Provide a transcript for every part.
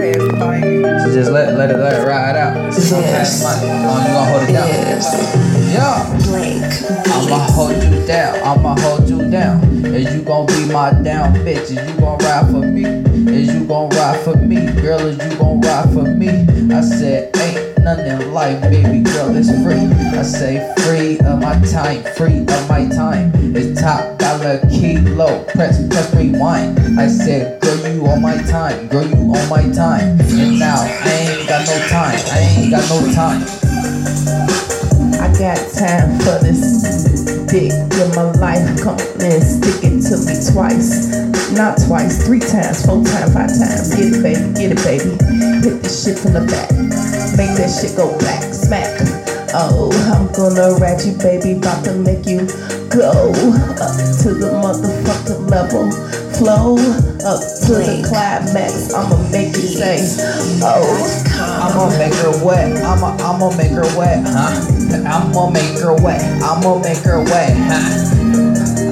So just let let it let it ride out. Yes. Oh, you gonna hold it down? Yes. Yeah. Blake. I'ma hold you down, I'ma hold you down. Is you gon' be my down bitch? Is you gon' ride for me? Is you gon' ride for me? Girl, is you gon' ride for me? I said, ain't nothing like baby girl, it's free. I say free of my time, free of my time. It's Top Dollah Keelow, press, press rewind. I said, you on my time, girl, you on my time. And now I ain't got no time, I ain't got no time. I got time for this dick in my life. Come and stick it to me twice. Not twice, three times, four times, five times. Get it, baby, get it, baby. Hit this shit from the back. Make that shit go back, smack. Oh, I'm gonna rat you, baby. About to make you go up to the motherfucking level. Flow up to the climax. I'ma make you say, oh. I'ma make her wet. I'ma I'ma make her wet, huh? I'ma make her wet. I'ma make her wet, huh?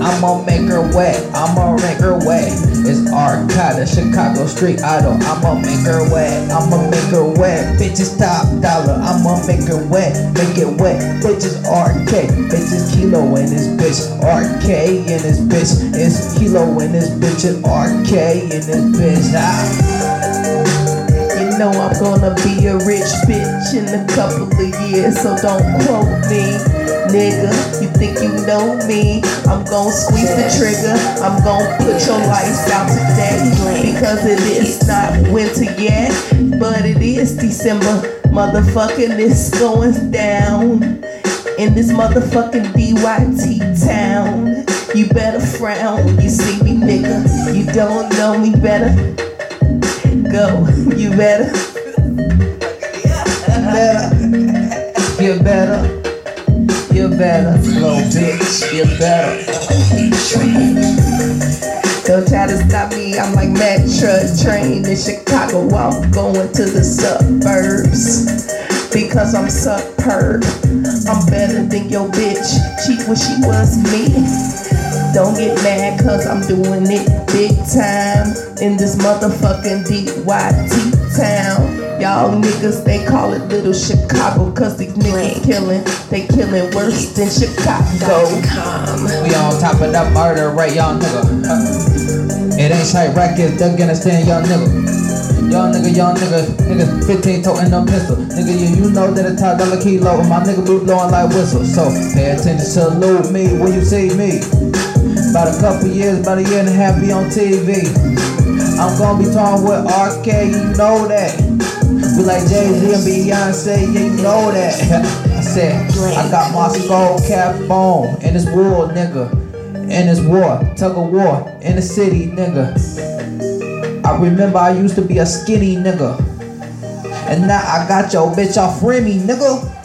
I'ma make her wet. I'ma make her wet. It's Arcada, Chicago Street Idol. I'ma make her wet. I'ma make her wet. Bitches Top Dollah. I'ma make her wet. Make it wet. Bitches RK. Bitches Keelow in this bitch. RK in this bitch. It's Keelow in this bitch. It's RK in this bitch. Ah. You know I'm gonna be a rich bitch in a couple of years, so don't quote me. Nigga, you think you know me? I'm gonna squeeze the trigger. I'm gonna put your lights out today. Because it is not winter yet, but it is December. Motherfucking it's going down in this motherfucking DYT town. You better frown when you see me, nigga. You don't know me better. Go, you better. better. You better. You better. Little bitch. You better. Don't try to stop me. I'm like Metro train in Chicago. I'm going to the suburbs because I'm superb. I'm better than your bitch. She wish she was me. Don't get mad cause I'm doing it big time in this motherfucking DYT town. Y'all niggas, they call it Little Chicago cause these niggas killing. They killing worse than Chicago. Calm We on top of that murder rate, young nigga. Huh. It ain't shite records, y'all nigga. Young nigga, young nigga, nigga 15 toting a pistol. Nigga, you, you know that a Top Dollah Keelow, and my nigga be blowing like whistle. So pay attention, to salute me when you see me. About a couple years, about a year and a half, be on TV. I'm gonna be talking with RK, you know that. Be like Jay Z and Beyonce, yeah, you know that. I said, I got my skull cap on, and it's war, nigga. And it's war, tug of war, in the city, nigga. I remember I used to be a skinny nigga. And now I got your bitch off Remy, nigga.